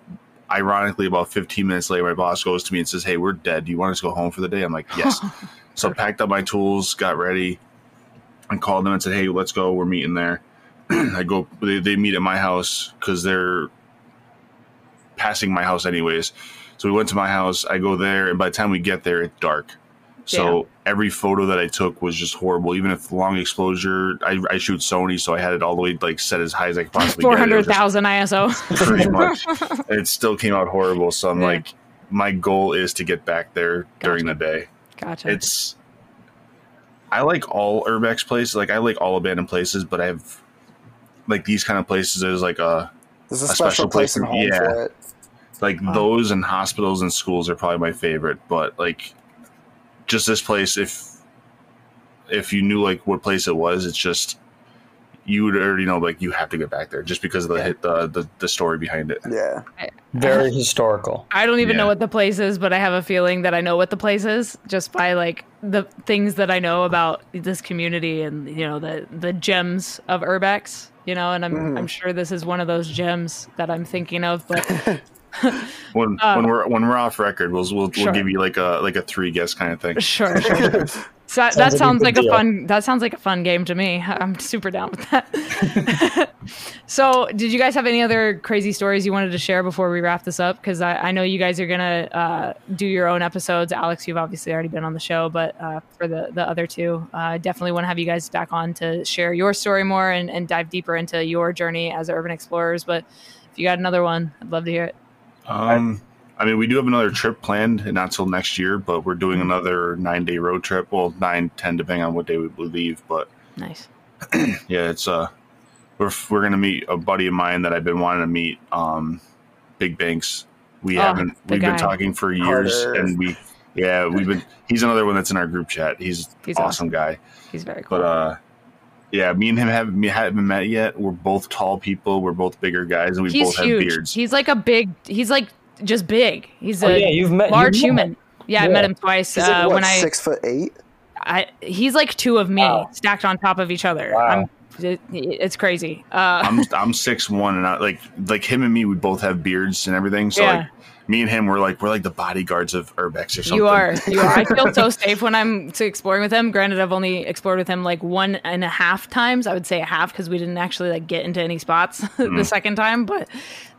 ironically, about 15 minutes later, my boss goes to me and says, "Hey, we're dead. Do you want us to go home for the day?" I'm like, "Yes." so I packed up my tools, got ready, and called them and said, "Hey, let's go. We're meeting there." I go. They, they meet at my house because they're passing my house anyways. So we went to my house. I go there, and by the time we get there, it's dark. So every photo that I took was just horrible. Even if long exposure, I, I shoot Sony, so I had it all the way like set as high as I could possibly Four get. it. It was hundred thousand ISO. pretty much. it still came out horrible. So I'm Yeah. like, my goal is to get back there during the day Gotcha. it's I like all urbex places. Like I like all abandoned places, but I have like these kind of places. There's like a There's a, A special, special place place in home yeah. for it. like those and hospitals and schools are probably my favorite. But like just this place, if if you knew like what place it was, it's just you would already know like you have to get back there just because of the hit the, the the story behind it. Yeah. very historical. I don't even know what the place is, but I have a feeling that I know what the place is just by like the things that I know about this community and you know the the gems of urbex. You know, and I'm Mm-hmm. I'm sure this is one of those gems that I'm thinking of. But When when we're when we're off record, we'll we'll, Sure. we'll give you like a like a three guess kind of thing. sure, sure, sure. So that, that like a sounds good like a deal. fun. That sounds like a fun game to me. I'm super down with that. so, did you guys have any other crazy stories you wanted to share before we wrap this up? Because I, I know you guys are gonna uh, do your own episodes. Alex, you've obviously already been on the show, but uh, for the the other two, uh, definitely want to have you guys back on to share your story more and, and dive deeper into your journey as urban explorers. But if you got another one, I'd love to hear it. Um, I mean, we do have another trip planned, and not till next year. But we're doing another nine day road trip. Well, nine, ten, depending on what day we leave. But Nice. yeah, it's uh, we're we're gonna meet a buddy of mine that I've been wanting to meet. Um, Big Banks. We Oh, haven't. We've been talking for years, Harder. and we yeah, we've been. He's another one that's in our group chat. He's, He's awesome guy. He's very cool. But uh, yeah, me and him haven't me haven't met yet. We're both tall people. We're both bigger guys, and we he's both have beards. He's like a big. He's like just big. He's Oh a yeah, you've met large you've met- human. Yeah, I met him twice. He's Uh, like, what, when I, six foot eight? I, he's like two of me Wow. stacked on top of each other. Wow. I'm, it, it's crazy. Uh, I'm I'm six one, and I, like like him and me, we both have beards and everything. So Yeah. like me and him, we're like we're like the bodyguards of Urbex or something. you are. You are. I feel so safe when I'm to exploring with him. Granted, I've only explored with him like one and a half times. I would say a half because we didn't actually like get into any spots Mm-hmm. the second time. But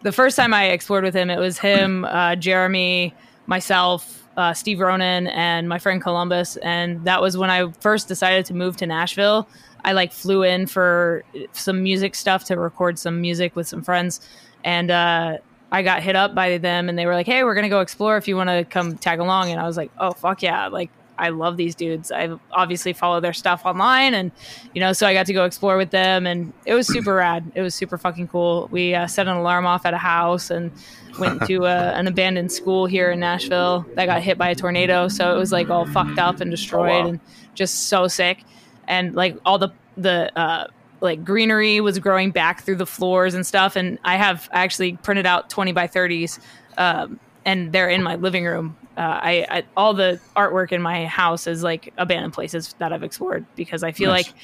the first time I explored with him, it was him, uh, Jeremy, myself, uh, Steve Ronan, and my friend Columbus. And that was when I first decided to move to Nashville. I like flew in for some music stuff to record some music with some friends. And uh, I got hit up by them and they were like, hey, we're going to go explore if you want to come tag along. And I was like, oh, fuck yeah. Like, I love these dudes. I obviously follow their stuff online, and you know, so I got to go explore with them, and it was super rad. It was super fucking cool. We uh, set an alarm off at a house and went to uh, an abandoned school here in Nashville that got hit by a tornado, so it was like all fucked up and destroyed, oh, wow. and just so sick. And like all the the uh, like greenery was growing back through the floors and stuff. And I have actually printed out 20 by 30s, um, and they're in my living room. Uh, I, I, all the artwork in my house is like abandoned places that I've explored because I feel nice. like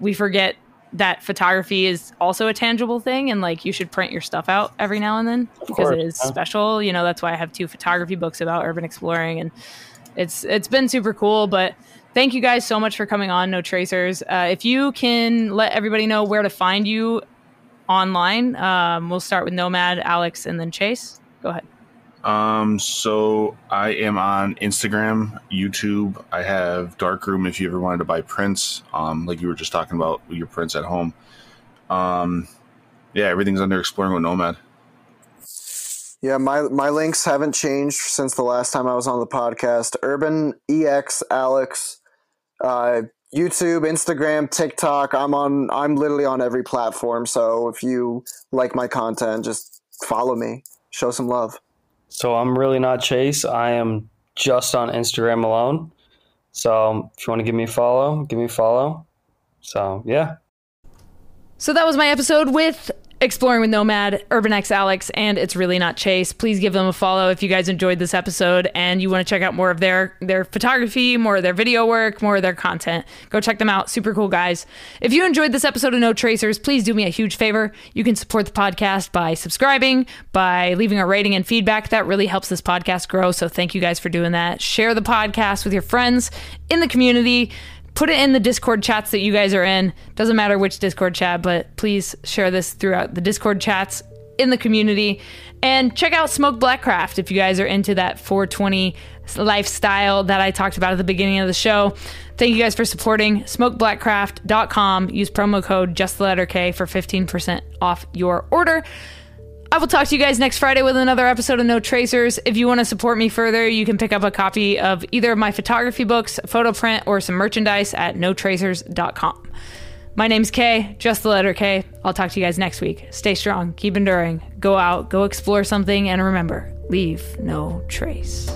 we forget that photography is also a tangible thing and like you should print your stuff out every now and then of because course, it is yeah. special you know that's why i have two photography books about urban exploring and it's it's been super cool but thank you guys so much for coming on no tracers uh, if you can let everybody know where to find you online um, we'll start with nomad alex and then chase go ahead um, so I am on Instagram, YouTube. I have Darkroom if you ever wanted to buy prints. Um, like you were just talking about your prints at home. Um, yeah, everything's under Exploring with Nomad. Yeah, my my links haven't changed since the last time I was on the podcast. Urban EX Alex, uh, YouTube, Instagram, TikTok. I'm on. I'm literally on every platform. So if you like my content, just follow me. Show some love. So I'm really not Chase. I am just on Instagram alone. So if you want to give me a follow, give me a follow. So yeah. So that was my episode with Exploring with Nomad, Urbanex Alex, and It's Really Not Chase. Please give them a follow if you guys enjoyed this episode and you want to check out more of their their photography, more of their video work, more of their content. Go check them out. Super cool guys. If you enjoyed this episode of No Tracers, please do me a huge favor. You can support the podcast by subscribing, by leaving a rating and feedback. That really helps this podcast grow. So thank you guys for doing that. Share the podcast with your friends in the community put it in the Discord chats that you guys are in. Doesn't matter which Discord chat, but please share this throughout the Discord chats in the community. And check out Smoke Blackcraft if you guys are into that 420 lifestyle that I talked about at the beginning of the show. Thank you guys for supporting smokeblackcraft.com. Use promo code just the letter K for 15% off your order. I will talk to you guys next Friday with another episode of No Tracers. If you want to support me further, you can pick up a copy of either of my photography books, photo print, or some merchandise at notracers.com. My name's Kay, just the letter K. I'll talk to you guys next week. Stay strong, keep enduring, go out, go explore something, and remember leave no trace.